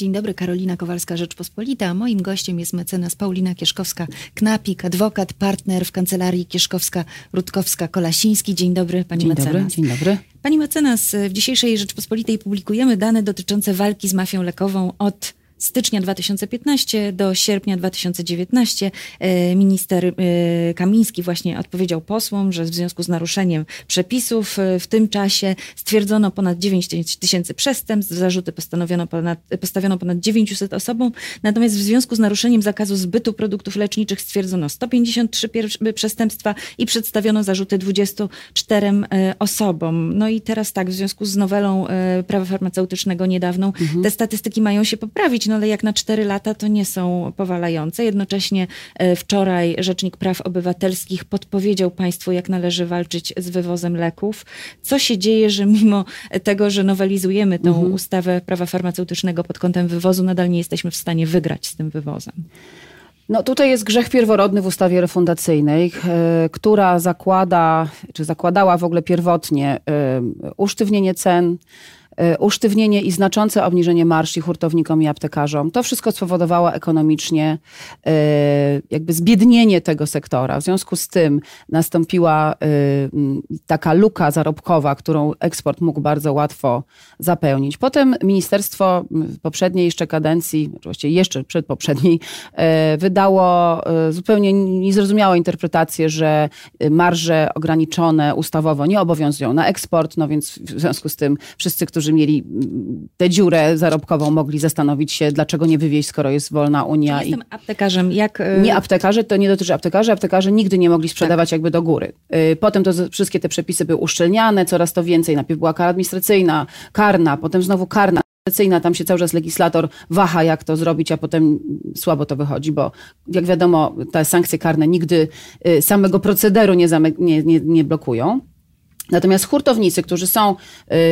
Dzień dobry, Karolina Kowalska, Rzeczpospolita. A moim gościem jest mecenas Paulina Kieszkowska-Knapik, adwokat, partner w kancelarii Kieszkowska-Rutkowska-Kolasiński. Dzień dobry, pani dzień mecenas. Dobry, dzień dobry. Pani mecenas, w dzisiejszej Rzeczpospolitej publikujemy dane dotyczące walki z mafią lekową od stycznia 2015 do sierpnia 2019 e, minister e, Kamiński właśnie odpowiedział posłom, że w związku z naruszeniem przepisów e, w tym czasie stwierdzono ponad 9 tysięcy przestępstw, zarzuty postanowiono ponad, postawiono ponad 900 osobom, natomiast w związku z naruszeniem zakazu zbytu produktów leczniczych stwierdzono 153 przestępstwa i przedstawiono zarzuty 24 osobom. No i teraz tak, w związku z nowelą prawa farmaceutycznego niedawną, mhm. te statystyki mają się poprawić no ale jak na cztery lata to nie są powalające. Jednocześnie e, wczoraj Rzecznik Praw Obywatelskich podpowiedział państwu, jak należy walczyć z wywozem leków. Co się dzieje, że mimo tego, że nowelizujemy tą mhm. ustawę prawa farmaceutycznego pod kątem wywozu, nadal nie jesteśmy w stanie wygrać z tym wywozem? No tutaj jest grzech pierworodny w ustawie refundacyjnej, e, która zakłada, czy zakładała w ogóle pierwotnie e, usztywnienie cen, E, usztywnienie i znaczące obniżenie marsz hurtownikom i aptekarzom. To wszystko spowodowało ekonomicznie e, jakby zbiednienie tego sektora. W związku z tym nastąpiła e, taka luka zarobkowa, którą eksport mógł bardzo łatwo zapełnić. Potem ministerstwo w poprzedniej jeszcze kadencji, oczywiście jeszcze przedpoprzedniej, wydało zupełnie niezrozumiałą interpretację, że marże ograniczone ustawowo nie obowiązują na eksport, no więc w związku z tym wszyscy, którzy którzy mieli mm, tę dziurę zarobkową, mogli zastanowić się, dlaczego nie wywieźć, skoro jest wolna Unia. Jestem i... aptekarzem. Jak... Y, nie aptekarze, to nie dotyczy aptekarzy. Aptekarze nigdy nie mogli sprzedawać tak. jakby do góry. Y, potem to wszystkie te przepisy były uszczelniane, coraz to więcej. Najpierw była kara administracyjna, karna, potem znowu karna. Tam się cały czas legislator waha, jak to zrobić, a potem słabo to wychodzi, bo jak wiadomo, te sankcje karne nigdy y, samego procederu nie, nie, nie, nie blokują. Natomiast hurtownicy, którzy są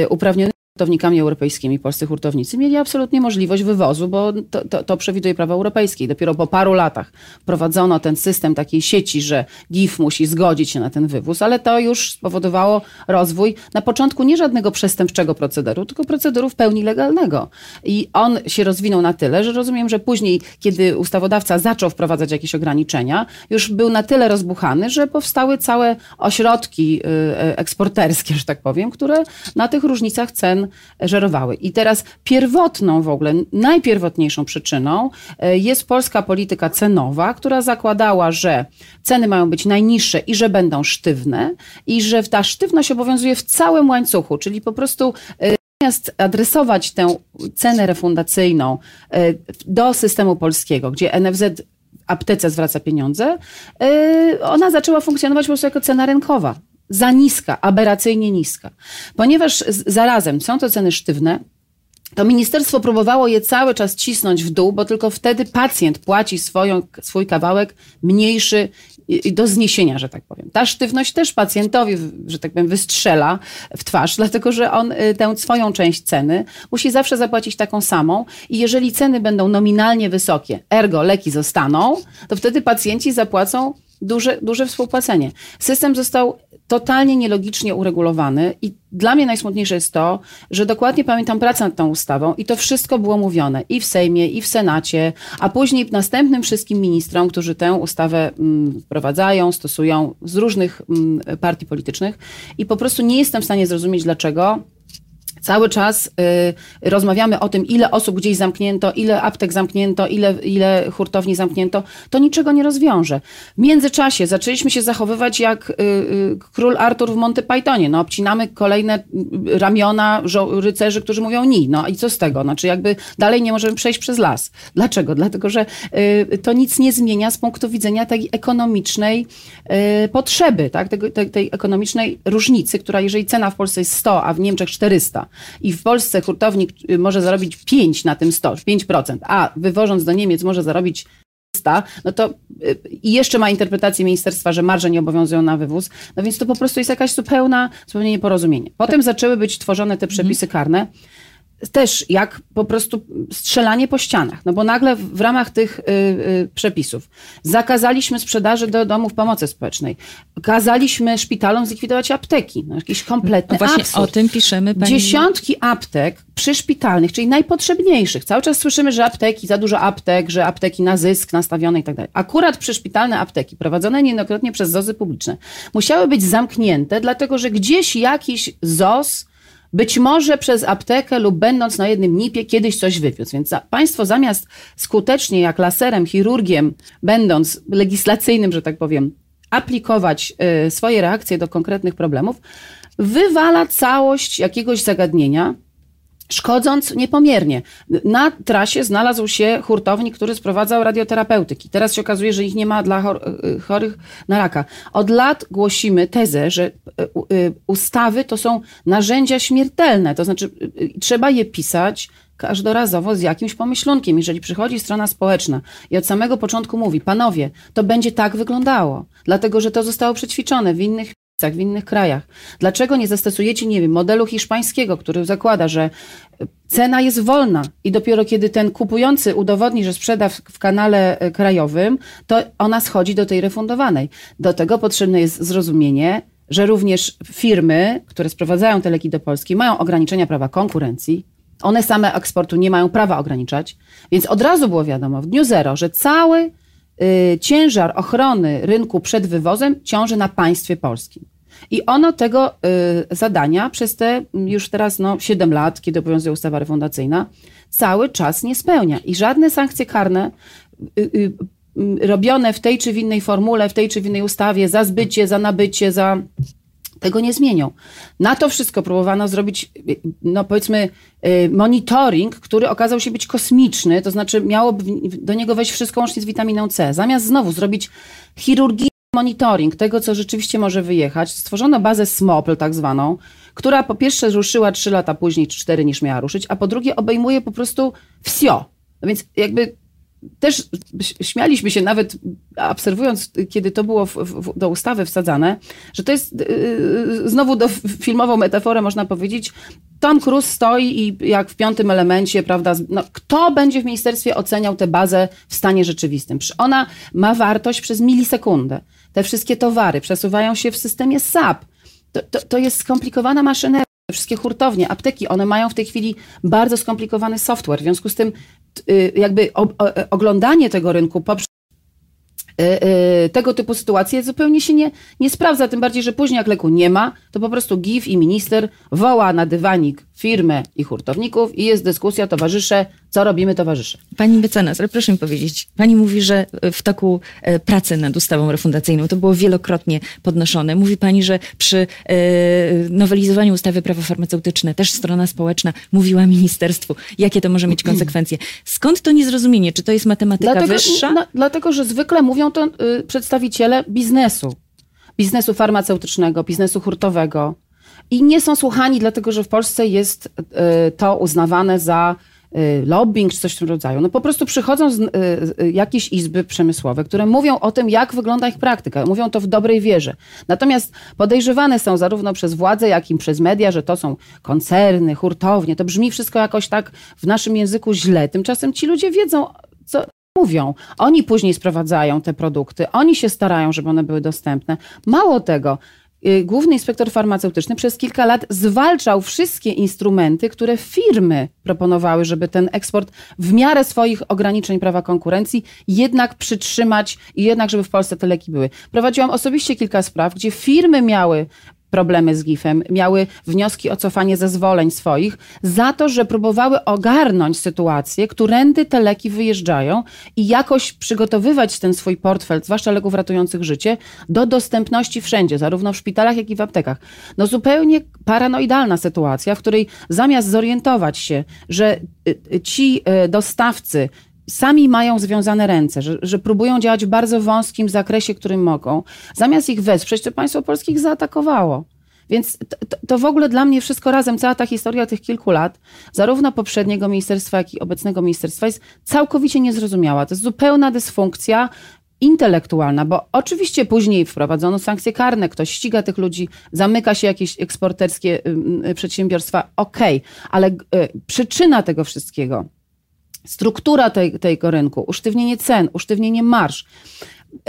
uprawnieni hurtownikami europejskimi, polscy hurtownicy, mieli absolutnie możliwość wywozu, bo to, to, to przewiduje prawo europejskie. Dopiero po paru latach prowadzono ten system takiej sieci, że GIF musi zgodzić się na ten wywóz, ale to już spowodowało rozwój na początku nie żadnego przestępczego procederu, tylko procederu w pełni legalnego. I on się rozwinął na tyle, że rozumiem, że później, kiedy ustawodawca zaczął wprowadzać jakieś ograniczenia, już był na tyle rozbuchany, że powstały całe ośrodki y, y, eksporterskie, że tak powiem, które na tych różnicach cen żerowały. I teraz pierwotną w ogóle, najpierwotniejszą przyczyną e, jest polska polityka cenowa, która zakładała, że ceny mają być najniższe i że będą sztywne i że ta sztywność obowiązuje w całym łańcuchu, czyli po prostu e, Zamiast adresować tę cenę refundacyjną e, do systemu polskiego, gdzie NFZ aptece zwraca pieniądze, ona zaczęła funkcjonować po prostu jako cena rynkowa za niska, aberracyjnie niska. Ponieważ zarazem są to ceny sztywne, to ministerstwo próbowało je cały czas cisnąć w dół, bo tylko wtedy pacjent płaci swoją, swój kawałek mniejszy do zniesienia, że tak powiem. Ta sztywność też pacjentowi, że tak powiem, wystrzela w twarz, dlatego że on y, tę swoją część ceny musi zawsze zapłacić taką samą i jeżeli ceny będą nominalnie wysokie, ergo leki zostaną, to wtedy pacjenci zapłacą duże, duże współpłacenie. System został totalnie nielogicznie uregulowany i dla mnie najsmutniejsze jest to, że dokładnie pamiętam pracę nad tą ustawą i to wszystko było mówione i w Sejmie, i w Senacie, a później następnym wszystkim ministrom, którzy tę ustawę mm, wprowadzają, stosują z różnych mm, partii politycznych i po prostu nie jestem w stanie zrozumieć, dlaczego Cały czas y, rozmawiamy o tym, ile osób gdzieś zamknięto, ile aptek zamknięto, ile, ile hurtowni zamknięto. To niczego nie rozwiąże. W międzyczasie zaczęliśmy się zachowywać jak y, y, król Artur w Monty Pythonie. No, obcinamy kolejne y, ramiona rycerzy, którzy mówią ni. No i co z tego? Znaczy jakby dalej nie możemy przejść przez las. Dlaczego? Dlatego, że y, to nic nie zmienia z punktu widzenia tej ekonomicznej y, potrzeby, tak? Tej, tej ekonomicznej różnicy, która jeżeli cena w Polsce jest 100, a w Niemczech 400, i w Polsce hurtownik y, może zarobić 5 na tym 100, 5%, a wywożąc do Niemiec może zarobić 100, no to y, i jeszcze ma interpretację ministerstwa, że marże nie obowiązują na wywóz, no więc to po prostu jest jakaś zupełna, zupełnie nieporozumienie. Potem zaczęły być tworzone te przepisy karne, też jak po prostu strzelanie po ścianach, no bo nagle w ramach tych y, y, przepisów zakazaliśmy sprzedaży do domów pomocy społecznej, kazaliśmy szpitalom zlikwidować apteki, no jakiś kompletny no właśnie absurd. o tym piszemy. Pani... Dziesiątki aptek przyszpitalnych, czyli najpotrzebniejszych. Cały czas słyszymy, że apteki, za dużo aptek, że apteki na zysk nastawione i tak dalej. Akurat przyszpitalne apteki, prowadzone niejednokrotnie przez ZOZy publiczne, musiały być zamknięte, dlatego że gdzieś jakiś ZOS być może przez aptekę lub będąc na jednym nipie kiedyś coś wywiózł. Więc za, państwo zamiast skutecznie jak laserem, chirurgiem, będąc legislacyjnym, że tak powiem, aplikować y, swoje reakcje do konkretnych problemów, wywala całość jakiegoś zagadnienia, szkodząc niepomiernie. Na trasie znalazł się hurtownik, który sprowadzał radioterapeutyki. Teraz się okazuje, że ich nie ma dla y, chorych na raka. Od lat głosimy tezę, że y, y, ustawy to są narzędzia śmiertelne, to znaczy trzeba je pisać każdorazowo z jakimś pomyślunkiem. Jeżeli przychodzi strona społeczna i od samego początku mówi, panowie, to będzie tak wyglądało, dlatego że to zostało przećwiczone w innych w innych krajach. Dlaczego nie zastosujecie, nie wiem, modelu hiszpańskiego, który zakłada, że cena jest wolna i dopiero kiedy ten kupujący udowodni, że sprzeda w, w, kanale e, krajowym, to ona schodzi do tej refundowanej. Do tego potrzebne jest zrozumienie, że również firmy, które sprowadzają te leki do Polski, mają ograniczenia prawa konkurencji. One same eksportu nie mają prawa ograniczać, więc od razu było wiadomo w dniu zero, że cały ciężar ochrony rynku przed wywozem ciąży na państwie polskim. I ono tego y, zadania przez te już teraz no, 7 lat, kiedy obowiązuje ustawa refundacyjna, cały czas nie spełnia. I żadne sankcje karne y, y, y robione w tej czy w innej formule, w tej czy w innej ustawie, za zbycie, za nabycie, za tego nie zmienią. Na to wszystko próbowano zrobić, no powiedzmy, y, monitoring, który okazał się być kosmiczny, to znaczy miało do niego wejść wszystko łącznie z witaminą C. Zamiast znowu zrobić chirurgię, monitoring tego, co rzeczywiście może wyjechać, stworzono bazę SMOPL tak zwaną, która po pierwsze ruszyła trzy lata później, czy cztery niż miała ruszyć, a po drugie obejmuje po prostu wsio. No więc jakby też śmialiśmy się nawet obserwując, kiedy to było w, w, do ustawy wsadzane, że to jest yy, znowu do filmową metaforę można powiedzieć, Tom Cruise stoi i jak w piątym elemencie, prawda, no, kto będzie w ministerstwie oceniał tę bazę w stanie rzeczywistym? Ona ma wartość przez milisekundę. Te wszystkie towary przesuwają się w systemie SAP. To, to, to jest skomplikowana maszyneria. Wszystkie hurtownie, apteki, one mają w tej chwili bardzo skomplikowany software. W związku z tym y, jakby oglądanie tego rynku poprzez tego typu sytuacje zupełnie się nie, nie sprawdza, tym bardziej, że później jak leku nie ma, to po prostu GIF i minister woła na dywanik firmę i hurtowników i jest dyskusja, towarzysze, co robimy towarzysze. Pani mecenas, ale proszę mi powiedzieć, pani mówi, że w toku pracy nad ustawą refundacyjną to było wielokrotnie podnoszone. Mówi pani, że przy nowelizowaniu ustawy prawo farmaceutyczne też strona społeczna mówiła ministerstwu, jakie to może mieć konsekwencje. Skąd to niezrozumienie? Czy to jest matematyka dlatego, wyższa? Dlatego, że zwykle mówią to y, przedstawiciele biznesu. Biznesu farmaceutycznego, biznesu hurtowego, i nie są słuchani, dlatego że w Polsce jest e, to uznawane za e, lobbying czy coś w tym rodzaju. No po prostu przychodzą z, jakieś izby przemysłowe, które mówią o tym, jak wygląda ich praktyka. Mówią to w dobrej wierze. Natomiast podejrzewane są zarówno przez władze, jak i przez media, że to są koncerny, hurtownie. To brzmi wszystko jakoś tak w naszym języku źle. Tymczasem ci ludzie wiedzą, co mówią. Oni później sprowadzają te produkty, oni się starają, żeby one były dostępne. Mało tego, Y, główny inspektor farmaceutyczny przez kilka lat zwalczał wszystkie instrumenty, które firmy proponowały, żeby ten eksport w miarę swoich ograniczeń prawa konkurencji jednak przytrzymać i jednak, żeby w Polsce te leki były. Prowadziłam osobiście kilka spraw, gdzie firmy miały problemy z GIF-em, miały wnioski o cofanie zezwoleń swoich za to, że próbowały ogarnąć sytuację, którędy te leki wyjeżdżają i jakoś przygotowywać ten swój portfel, zwłaszcza leków ratujących życie, do dostępności wszędzie, zarówno w szpitalach, jak i w aptekach. No zupełnie paranoidalna sytuacja, w której zamiast zorientować się, że y, y, ci y, dostawcy sami mają związane ręce, że, że próbują działać w bardzo wąskim zakresie, którym mogą. Zamiast ich wesprzeć, to państwo polskie ich zaatakowało. Więc to, to, w ogóle dla mnie wszystko razem, cała ta historia tych kilku lat, zarówno poprzedniego ministerstwa, jak i obecnego ministerstwa, jest całkowicie niezrozumiała. To jest zupełna dysfunkcja intelektualna, bo oczywiście później wprowadzono sankcje karne, ktoś ściga tych ludzi, zamyka się jakieś eksporterskie przedsiębiorstwa, okej, okay, ale y, przyczyna tego wszystkiego, struktura tej, tego rynku, usztywnienie cen, usztywnienie marsz,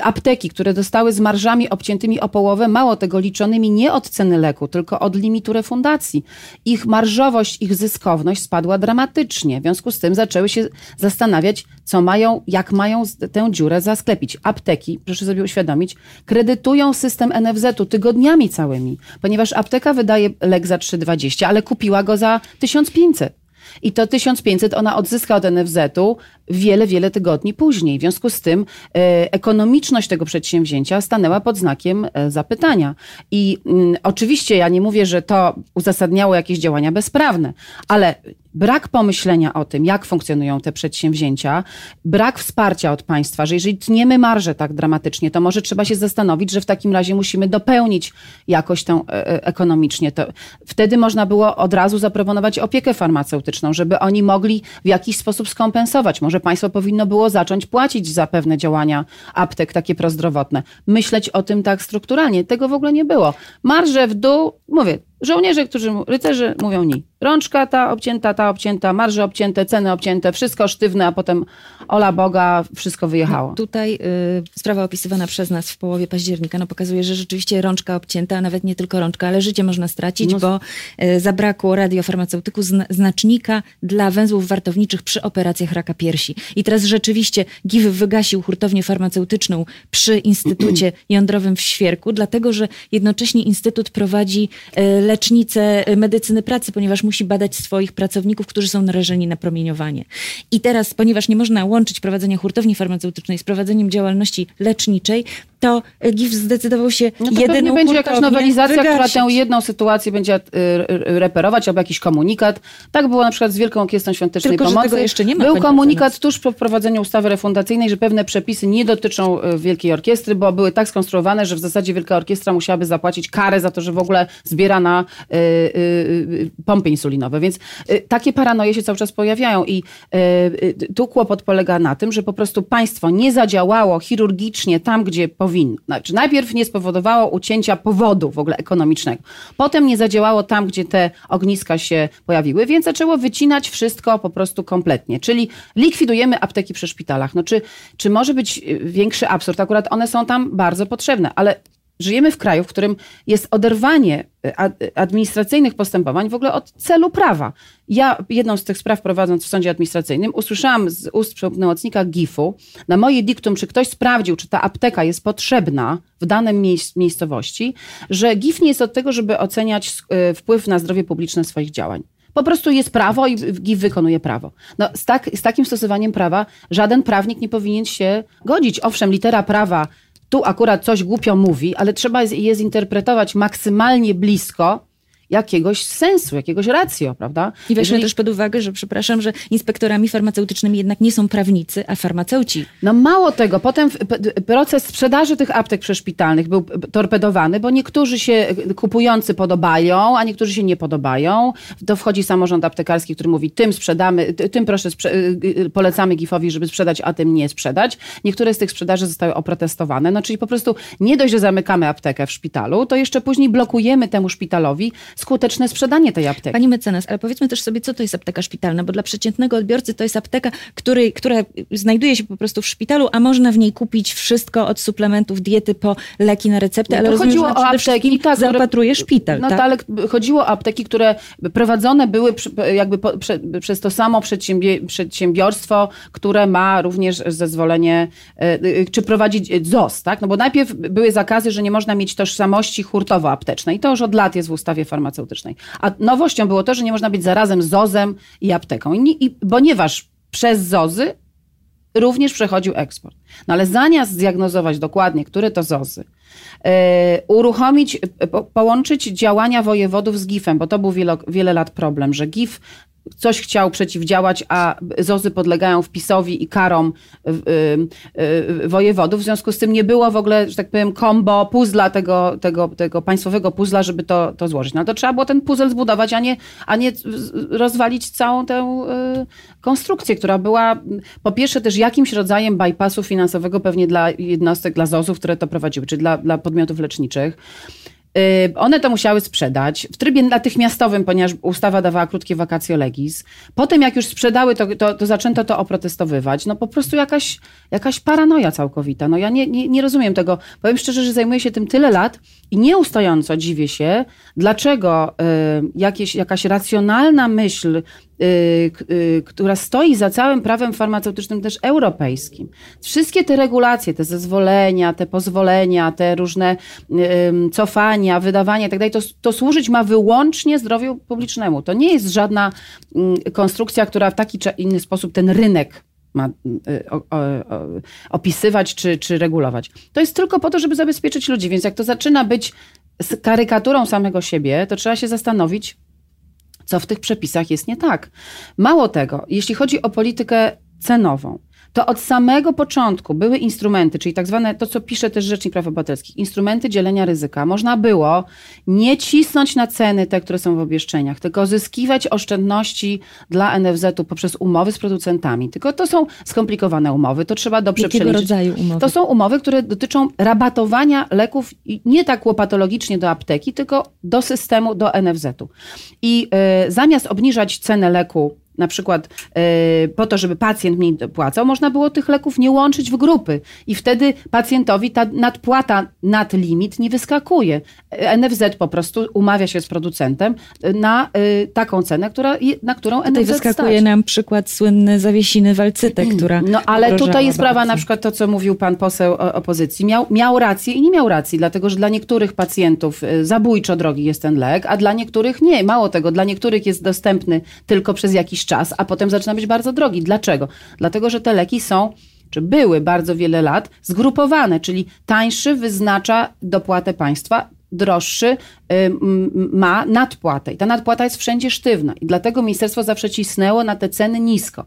apteki, które dostały z marżami obciętymi o połowę, mało tego liczonymi nie od ceny leku, tylko od limitu refundacji. Ich marżowość, ich zyskowność spadła dramatycznie. W związku z tym zaczęły się zastanawiać, co mają, jak mają tę dziurę zasklepić. Apteki, proszę sobie uświadomić, kredytują system NFZ-u tygodniami całymi, ponieważ apteka wydaje lek za 3,20, ale kupiła go za 1500. I to 1500 ona odzyska od NFZ-u wiele, wiele tygodni później. W związku z tym e, ekonomiczność tego przedsięwzięcia stanęła pod znakiem e, zapytania. I mm, oczywiście ja nie mówię, że to uzasadniało jakieś działania bezprawne, ale brak pomyślenia o tym, jak funkcjonują te przedsięwzięcia, brak wsparcia od państwa, że jeżeli tniemy marże tak dramatycznie, to może trzeba się zastanowić, że w takim razie musimy dopełnić jakoś tę e, e, ekonomicznie. To wtedy można było od razu zaproponować opiekę farmaceutyczną, żeby oni mogli w jakiś sposób skompensować. Może państwo powinno było zacząć płacić za pewne działania aptek takie prozdrowotne. Myśleć o tym tak strukturalnie. Tego w ogóle nie było. Marże w dół, mówię, Żołnierze, którzy, rycerze mówią ni. Rączka ta obcięta, ta obcięta, marże obcięte, ceny obcięte, wszystko sztywne, a potem ola Boga, wszystko wyjechało. No, tutaj y, sprawa opisywana przez nas w połowie października no, pokazuje, że rzeczywiście rączka obcięta, a nawet nie tylko rączka, ale życie można stracić, no. bo y, zabrakło radiofarmaceutyku zna, znacznika dla węzłów wartowniczych przy operacjach raka piersi. I teraz rzeczywiście GIF wygasił hurtownię farmaceutyczną przy Instytucie Jądrowym w Świerku, dlatego że jednocześnie Instytut prowadzi y, lecznicę medycyny pracy, ponieważ musi badać swoich pracowników, którzy są narażeni na promieniowanie. I teraz, ponieważ nie można łączyć prowadzenia hurtowni farmaceutycznej z prowadzeniem działalności leczniczej, to GIF zdecydował się no to jedyną będzie jakaś nowelizacja, wygasić. która tę jedną sytuację będzie y, reperować, albo jakiś komunikat. Tak było na przykład z Wielką Orkiestrą Świątecznej Tylko, Pomocy. Że tego jeszcze nie ma, Był komunikat tuż po wprowadzeniu ustawy refundacyjnej, że pewne przepisy nie dotyczą y, Wielkiej Orkiestry, bo były tak skonstruowane, że w zasadzie Wielka Orkiestra musiałaby zapłacić karę za to, że w ogóle zbiera na y, y, pompy insulinowe. Więc y, takie paranoje się cały czas pojawiają i y, tu kłopot polega na tym, że po prostu państwo nie zadziałało chirurgicznie tam, gdzie powinno. Znaczy, najpierw nie spowodowało ucięcia powodu w ogóle ekonomicznego. Potem nie zadziałało tam, gdzie te ogniska się pojawiły, więc zaczęło wycinać wszystko po prostu kompletnie. Czyli likwidujemy apteki przy szpitalach. No, czy, czy może być y, większy absurd? Akurat one są tam bardzo potrzebne, ale żyjemy w kraju, w którym jest oderwanie y, administracyjnych postępowań w ogóle od celu prawa. Ja jedną z tych spraw prowadząc w sądzie administracyjnym usłyszałam z ust pełnomocnika GIF-u na moje diktum, czy ktoś sprawdził, czy ta apteka jest potrzebna w danej miejscowości, że GIF nie jest od tego, żeby oceniać y, wpływ na zdrowie publiczne swoich działań. Po prostu jest prawo i GIF wykonuje prawo. No, z, tak, z takim stosowaniem prawa żaden prawnik nie powinien się godzić. Owszem, litera prawa tu akurat coś głupio mówi, ale trzeba je zinterpretować maksymalnie blisko jakiegoś sensu, jakiegoś racjo, prawda? I weźmy Jeżeli... też pod uwagę, że przepraszam, że inspektorami farmaceutycznymi jednak nie są prawnicy, a farmaceuci. No mało tego, potem proces sprzedaży tych aptek przeszpitalnych był torpedowany, bo niektórzy się kupujący podobają, a niektórzy się nie podobają. To wchodzi samorząd aptekarski, który mówi, tym sprzedamy, tym proszę, sprze y, y, polecamy GIF-owi, żeby sprzedać, a tym nie sprzedać. Niektóre z tych sprzedaży zostały oprotestowane. No czyli po prostu nie dość, że zamykamy aptekę w szpitalu, to jeszcze później blokujemy temu szpitalowi skuteczne sprzedanie tej apteki. Pani mecenas, ale powiedzmy też sobie, co to jest apteka szpitalna, bo dla przeciętnego odbiorcy to jest apteka, który, która znajduje się po prostu w szpitalu, a można w niej kupić wszystko od suplementów diety po leki na receptę, ale chodziło o apteki, tak, zaopatruje szpital. No tak? ale chodziło o apteki, które prowadzone były jakby po, prze, przez to samo przedsiębiorstwo, które ma również zezwolenie, e, e, czy prowadzić ZOS, tak? No bo najpierw były zakazy, że nie można mieć tożsamości hurtowo-aptecznej. I to już od lat jest w ustawie farmaceutycznej farmaceutycznej. A nowością było to, że nie można być zarazem ZOZ-em i apteką. I, i, ponieważ przez ZOZy również przechodził eksport. No ale zamiast zdiagnozować dokładnie, które to ZOZy, yy, uruchomić, po, połączyć działania wojewodów z GIF-em, bo to był wiele, wiele lat problem, że GIF coś chciał przeciwdziałać, a ZOZy podlegają wpisowi i karom y, y, y, wojewodów. W związku z tym nie było w ogóle, że tak powiem, kombo, puzla tego, tego, tego państwowego puzla, żeby to, to złożyć. No to trzeba było ten puzzle zbudować, a nie, a nie rozwalić całą tę konstrukcję, która była po pierwsze też jakimś rodzajem bypassu finansowego pewnie dla jednostek, dla ZOZ-ów, które to prowadziły, czy dla, dla podmiotów leczniczych. Y, one to musiały sprzedać w trybie natychmiastowym, ponieważ ustawa dawała krótkie wakacje legis. Potem jak już sprzedały, to, to, to, zaczęto to oprotestowywać. No po prostu jakaś, jakaś paranoja całkowita. No ja nie, nie, nie rozumiem tego. Powiem szczerze, że zajmuję się tym tyle lat i nieustająco dziwię się, dlaczego y, jakieś, jakaś racjonalna myśl która stoi za całym prawem farmaceutycznym też europejskim. Wszystkie te regulacje, te zezwolenia, te pozwolenia, te różne cofania, wydawania itd., tak to, to służyć ma wyłącznie zdrowiu publicznemu. To nie jest żadna konstrukcja, która w taki czy inny sposób ten rynek ma y, opisywać czy, czy regulować. To jest tylko po to, żeby zabezpieczyć ludzi, więc jak to zaczyna być karykaturą samego siebie, to trzeba się zastanowić, co w tych przepisach jest nie tak. Mało tego, jeśli chodzi o politykę cenową, to od samego początku były instrumenty, czyli tak zwane to, co pisze też Rzecznik Praw Obywatelskich, instrumenty dzielenia ryzyka. Można było nie cisnąć na ceny te, które są w obwieszczeniach, tylko zyskiwać oszczędności dla NFZ-u poprzez umowy z producentami. Tylko to są skomplikowane umowy, to trzeba dobrze Jakiego przeliczyć. rodzaju umowy? To są umowy, które dotyczą rabatowania leków nie tak łopatologicznie do apteki, tylko do systemu, do NFZ-u. I y, zamiast obniżać cenę leku na przykład yy, po to, żeby pacjent mniej płacał, można było tych leków nie łączyć w grupy i wtedy pacjentowi ta nadpłata nad limit nie wyskakuje. NFZ po prostu umawia się z producentem na yy, taką cenę, która, na którą Tutaj NFZ wyskakuje stać. nam przykład słynny zawiesiny Walcytę, która No ale tutaj jest sprawa na przykład to, co mówił pan poseł opozycji. Miał, miał rację i nie miał racji, dlatego że dla niektórych pacjentów y, zabójczo drogi jest ten lek, a dla niektórych nie. Mało tego, dla niektórych jest dostępny tylko przez jakiś czas, a potem zaczyna być bardzo drogi. Dlaczego? Dlatego, że te leki są czy były bardzo wiele lat zgrupowane, czyli tańszy wyznacza dopłatę państwa, droższy ma nadpłatę. I ta nadpłata jest wszędzie sztywna. I dlatego ministerstwo zawsze cisnęło na te ceny nisko.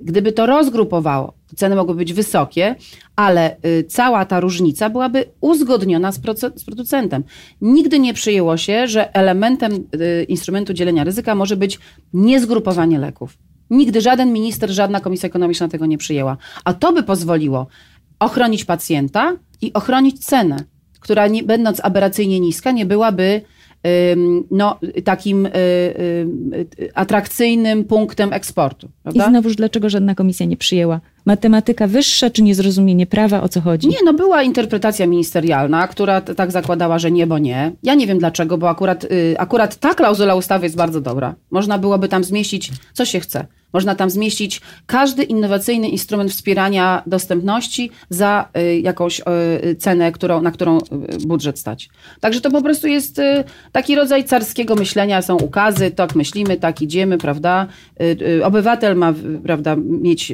Gdyby to rozgrupowało, ceny mogły być wysokie, ale y, cała ta różnica byłaby uzgodniona z, z producentem. Nigdy nie przyjęło się, że elementem y, instrumentu dzielenia ryzyka może być niezgrupowanie leków. Nigdy żaden minister, żadna komisja ekonomiczna tego nie przyjęła. A to by pozwoliło ochronić pacjenta i ochronić cenę która nie, będąc aberracyjnie niska, nie byłaby no, takim y, y, atrakcyjnym punktem eksportu. Prawda? I znowuż dlaczego żadna komisja nie przyjęła? Matematyka wyższa czy niezrozumienie prawa? O co chodzi? Nie, no była interpretacja ministerialna, która tak zakładała, że nie, bo nie. Ja nie wiem dlaczego, bo akurat, y, akurat ta klauzula ustawy jest bardzo dobra. Można byłoby tam zmieścić, co się chce. Można tam zmieścić każdy innowacyjny instrument wspierania dostępności za y, jakąś y, cenę, którą, na którą y, budżet stać. Także to po prostu jest taki rodzaj carskiego myślenia. Są ukazy, tak myślimy, tak idziemy, prawda? Obywatel ma prawda, mieć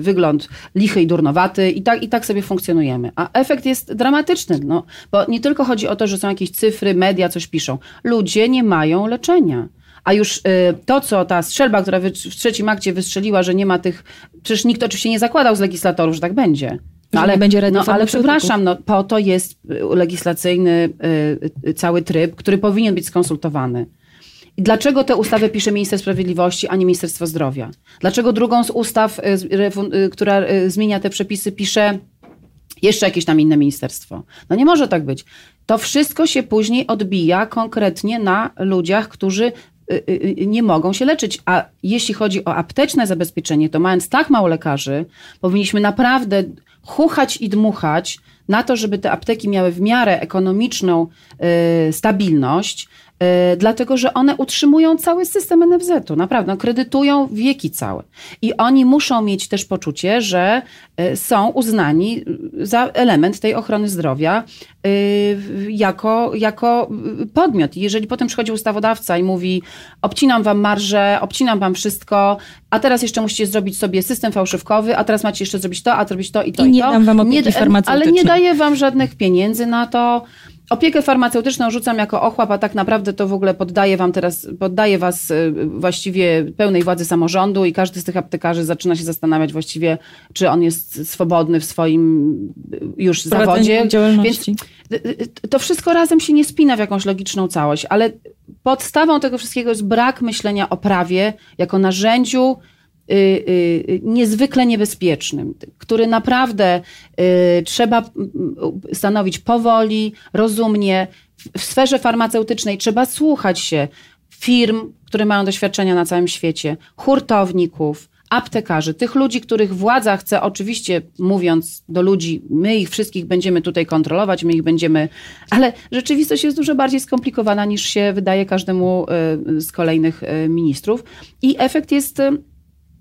wygląd lichy i durnowaty i tak, i tak sobie funkcjonujemy. A efekt jest dramatyczny, no, bo nie tylko chodzi o to, że są jakieś cyfry, media coś piszą. Ludzie nie mają leczenia. A już y, to, co ta strzelba, która w trzecim akcie wystrzeliła, że nie ma tych. Przecież nikt oczywiście nie zakładał z legislatorów, że tak będzie. No, ale, będzie no, ale przepraszam, no, po to jest y, legislacyjny y, cały tryb, który powinien być skonsultowany. I dlaczego tę ustawę pisze Minister Sprawiedliwości, a nie Ministerstwo Zdrowia? Dlaczego drugą z ustaw, która zmienia te przepisy, pisze jeszcze jakieś tam inne ministerstwo? No nie może tak być. To wszystko się później odbija konkretnie na ludziach, którzy Y, y, y, nie mogą się leczyć. A jeśli chodzi o apteczne zabezpieczenie, to mając tak mało lekarzy, powinniśmy naprawdę chuchać i dmuchać na to, żeby te apteki miały w miarę ekonomiczną stabilność, dlatego że one utrzymują cały system NFZ-u, naprawdę, no, kredytują wieki całe. I oni muszą mieć też poczucie, że e, są uznani za element tej ochrony zdrowia jako, jako podmiot. I jeżeli potem przychodzi ustawodawca i mówi, obcinam wam marżę, obcinam wam wszystko, a teraz jeszcze musicie zrobić sobie system fałszywkowy, a teraz macie jeszcze zrobić to, a zrobić to i to i, i nie to. dam wam nie. Ale nie daje wam żadnych pieniędzy na to, Opiekę farmaceutyczną rzucam jako ochłap, a tak naprawdę to w ogóle poddaję wam teraz, poddaję was y, właściwie pełnej władzy samorządu i każdy z tych aptekarzy zaczyna się zastanawiać właściwie, czy on jest swobodny w swoim y, już zawodzie. Więc y, to wszystko razem się nie spina w jakąś logiczną całość, ale podstawą tego wszystkiego jest brak myślenia o prawie jako narzędziu niezwykle niebezpiecznym, który naprawdę y, trzeba stanowić powoli, rozumnie. W sferze farmaceutycznej trzeba słuchać się firm, które mają doświadczenia na całym świecie, hurtowników, aptekarzy, tych ludzi, których władza chce, oczywiście mówiąc do ludzi, my ich wszystkich będziemy tutaj kontrolować, my ich będziemy, ale rzeczywistość jest dużo bardziej skomplikowana niż się wydaje każdemu z kolejnych ministrów i efekt jest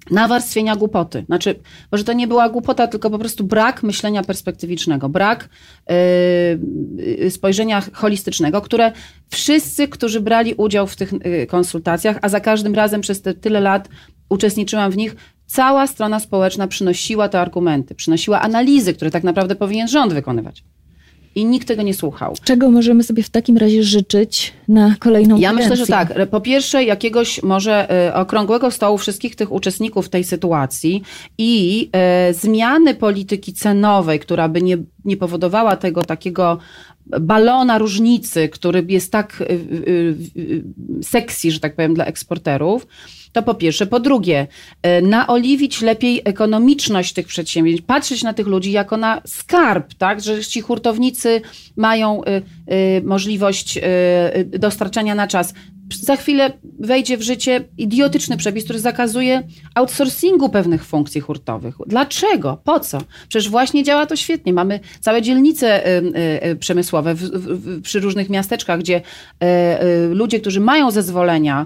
nawarstwienia głupoty. Znaczy, może to nie była głupota, tylko po prostu brak myślenia perspektywicznego, brak yy, spojrzenia holistycznego, które wszyscy, którzy brali udział w tych yy, konsultacjach, a za każdym razem przez te tyle lat uczestniczyłam w nich, cała strona społeczna przynosiła te argumenty, przynosiła analizy, które tak naprawdę powinien rząd wykonywać i nikt tego nie słuchał. Czego możemy sobie w takim razie życzyć na kolejną Ja myślę, że tak. Po pierwsze, jakiegoś może y, okrągłego stołu wszystkich tych uczestników tej sytuacji i y, zmiany polityki cenowej, która by nie, nie powodowała tego takiego balona różnicy, który jest tak y, sexy, że tak powiem, dla eksporterów to po pierwsze. Po drugie, naoliwić lepiej ekonomiczność tych przedsięwzięć, patrzeć na tych ludzi jako na skarb, tak? Że ci hurtownicy mają y, y, możliwość y, dostarczania na czas za chwilę wejdzie w życie idiotyczny przepis, który zakazuje outsourcingu pewnych funkcji hurtowych. Dlaczego? Po co? Przecież właśnie działa to świetnie. Mamy całe dzielnice y, y, y, przemysłowe w, w, przy różnych miasteczkach, gdzie ludzie, którzy mają zezwolenia,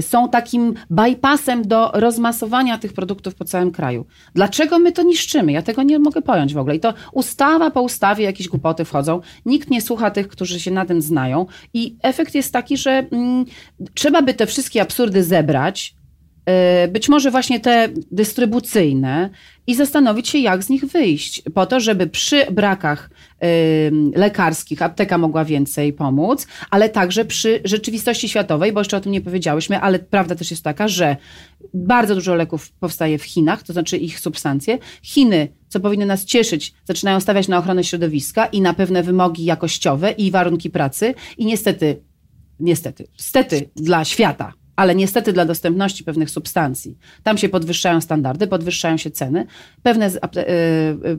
są takim bypassem do rozmasowania tych produktów po całym kraju. Dlaczego my to niszczymy? Ja tego nie mogę pojąć w ogóle. I to ustawa po ustawie jakieś głupoty wchodzą. Nikt nie słucha tych, którzy się na tym znają. I efekt jest taki, że mm, trzeba by te wszystkie absurdy zebrać, e, być może właśnie te dystrybucyjne i zastanowić się, jak z nich wyjść, po to, żeby przy brakach lekarskich apteka mogła więcej pomóc, ale także przy rzeczywistości światowej, bo jeszcze o tym nie powiedziałyśmy, ale prawda też jest taka, że bardzo dużo leków powstaje w Chinach, to znaczy ich substancje. Chiny, co powinno nas cieszyć, zaczynają stawiać na ochronę środowiska i na pewne wymogi jakościowe i warunki pracy i niestety niestety, stety dla świata, ale niestety dla dostępności pewnych substancji. Tam się podwyższają standardy, podwyższają się ceny, pewne y, y,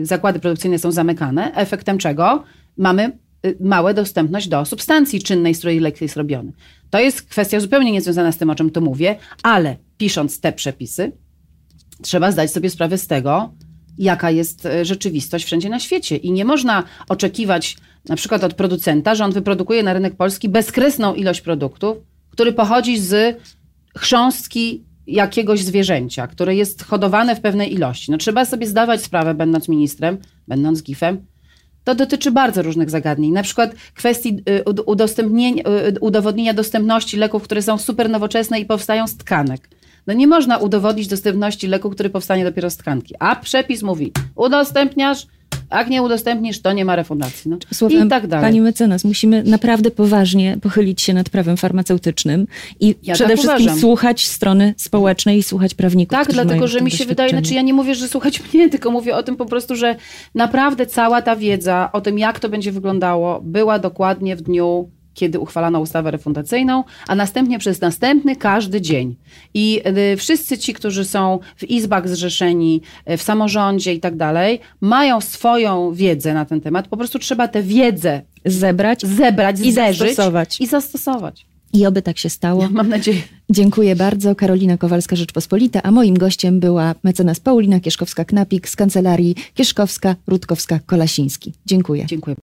y, zakłady produkcyjne są zamykane, efektem czego mamy małą dostępność do substancji czynnej, z której lek jest robiony. To jest kwestia zupełnie niezwiązana z tym, o czym tu mówię, ale pisząc te przepisy, trzeba zdać sobie sprawę z tego, jaka jest rzeczywistość wszędzie na świecie. I nie można oczekiwać na przykład od producenta, że on wyprodukuje na rynek polski bezkresną ilość produktów, który pochodzi z chrząstki jakiegoś zwierzęcia, które jest hodowane w pewnej ilości. No trzeba sobie zdawać sprawę, będąc ministrem, będąc GIF-em, to dotyczy bardzo różnych zagadnień, na przykład kwestii y, udostępnienia, y, udowodnienia dostępności leków, które są super nowoczesne i powstają z tkanek. No nie można udowodnić dostępności leku, który powstanie dopiero z tkanki. A przepis mówi, udostępniasz jak nie udostępnisz, to nie ma refundacji. No. Słowem, I tak dalej. Pani mecenas, musimy naprawdę poważnie pochylić się nad prawem farmaceutycznym i ja przede tak wszystkim uważam. słuchać strony społecznej i słuchać prawników. Tak, dlatego, że mi się wydaje, znaczy ja nie mówię, że słuchać mnie, tylko mówię o tym po prostu, że naprawdę cała ta wiedza o tym, jak to będzie wyglądało, była dokładnie w dniu kiedy uchwalano ustawę refundacyjną, a następnie przez następny każdy dzień. I y, wszyscy ci, którzy są w izbach zrzeszeni, y, w samorządzie i tak dalej, mają swoją wiedzę na ten temat. Po prostu trzeba tę wiedzę zebrać, zebrać i zastosować. I zastosować. I oby tak się stało. Ja mam nadzieję. Dziękuję bardzo. Karolina Kowalska, Rzeczpospolita, a moim gościem była mecenas Paulina Kieszkowska-Knapik z kancelarii Kieszkowska, Rutkowska, Kolasiński. Dziękuję. Dziękuję.